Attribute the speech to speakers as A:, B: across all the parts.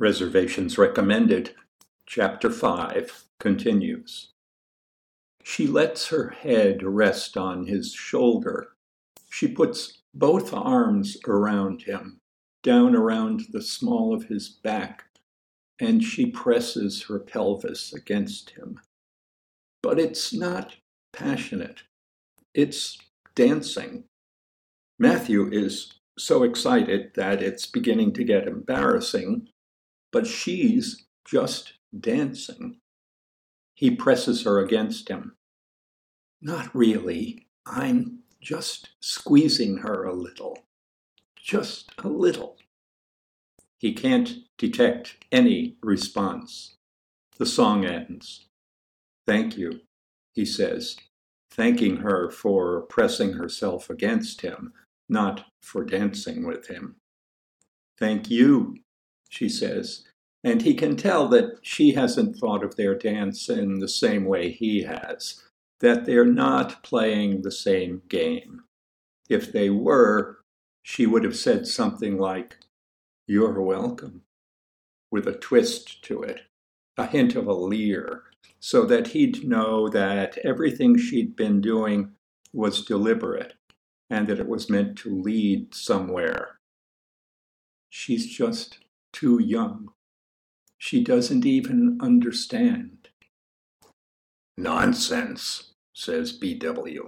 A: Reservations recommended. Chapter 5 continues. She lets her head rest on his shoulder. She puts both arms around him, down around the small of his back, and she presses her pelvis against him. But it's not passionate, it's dancing. Matthew is so excited that it's beginning to get embarrassing but she's just dancing. He presses her against him. Not really. I'm just squeezing her a little. Just a little. He can't detect any response. The song ends. Thank you, he says, thanking her for pressing herself against him, not for dancing with him. Thank you, she says, and he can tell that she hasn't thought of their dance in the same way he has, that they're not playing the same game. If they were, she would have said something like, You're welcome, with a twist to it, a hint of a leer, so that he'd know that everything she'd been doing was deliberate and that it was meant to lead somewhere. She's just too young. She doesn't even understand.
B: Nonsense, says B.W.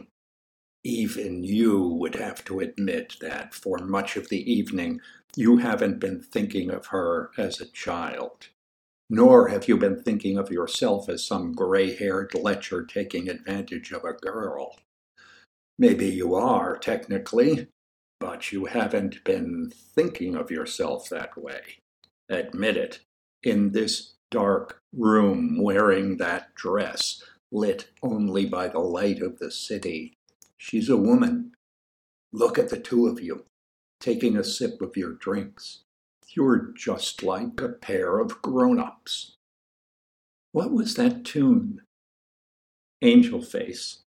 B: Even you would have to admit that for much of the evening you haven't been thinking of her as a child. Nor have you been thinking of yourself as some gray haired lecher taking advantage of a girl. Maybe you are, technically, but you haven't been thinking of yourself that way admit it, in this dark room wearing that dress, lit only by the light of the city. She's a woman. Look at the two of you, taking a sip of your drinks. You're just like a pair of grown ups. What was that tune? Angel Face.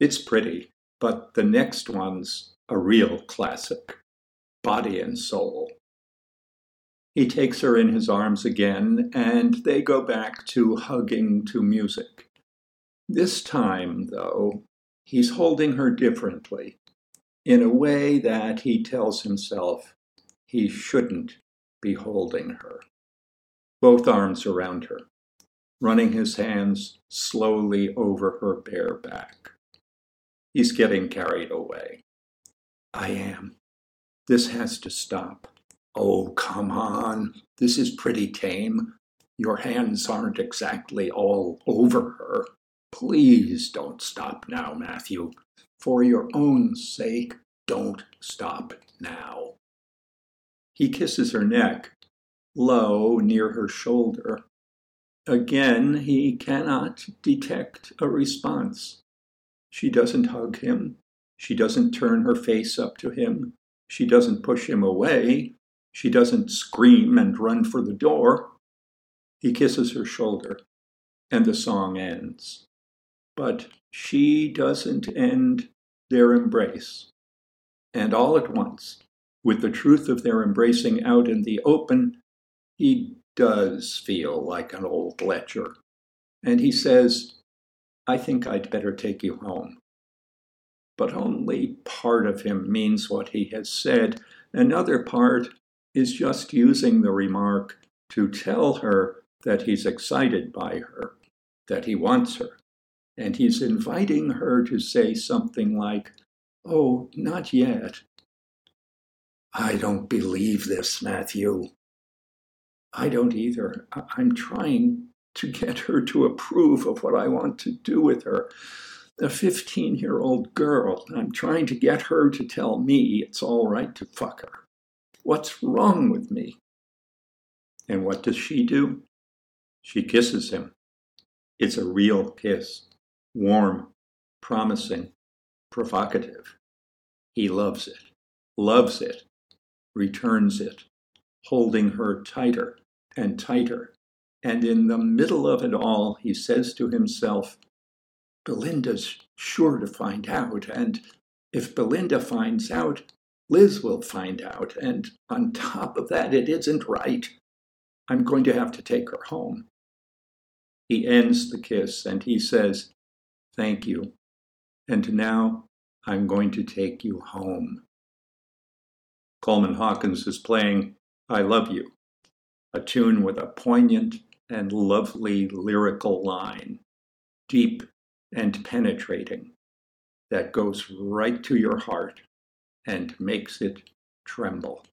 B: It's pretty, but the next one's a real classic. Body and Soul. He takes her in his arms again, and they go back to hugging to music. This time, though, he's holding her differently, in a way that he tells himself he shouldn't be holding her. Both arms around her, running his hands slowly over her bare back. He's getting carried away. I am. This has to stop. Oh, come on. This is pretty tame. Your hands aren't exactly all over her. Please don't stop now, Matthew. For your own sake, don't stop now. He kisses her neck, low near her shoulder. Again, he cannot detect a response. She doesn't hug him. She doesn't turn her face up to him. She doesn't push him away. She doesn't scream and run for the door. He kisses her shoulder, and the song ends. But she doesn't end their embrace. And all at once, with the truth of their embracing out in the open, he does feel like an old lecher. And he says, I think I'd better take you home. But only part of him means what he has said. Another part is just using the remark to tell her that he's excited by her, that he wants her. And he's inviting her to say something like, Oh, not yet. I don't believe this, Matthew. I don't either. I'm trying to get her to approve of what I want to do with her. A 15 year old girl. I'm trying to get her to tell me it's all right to fuck her. What's wrong with me? And what does she do? She kisses him. It's a real kiss, warm, promising, provocative. He loves it, loves it, returns it, holding her tighter and tighter. And in the middle of it all, he says to himself, Belinda's sure to find out, and if Belinda finds out, Liz will find out. And on top of that, it isn't right.
A: I'm going to have to take her home. He ends the kiss and he says, Thank you. And now I'm going to take you home. Coleman Hawkins is playing I Love You, a tune with a poignant and lovely lyrical line, deep and penetrating, that goes right to your heart and makes it tremble.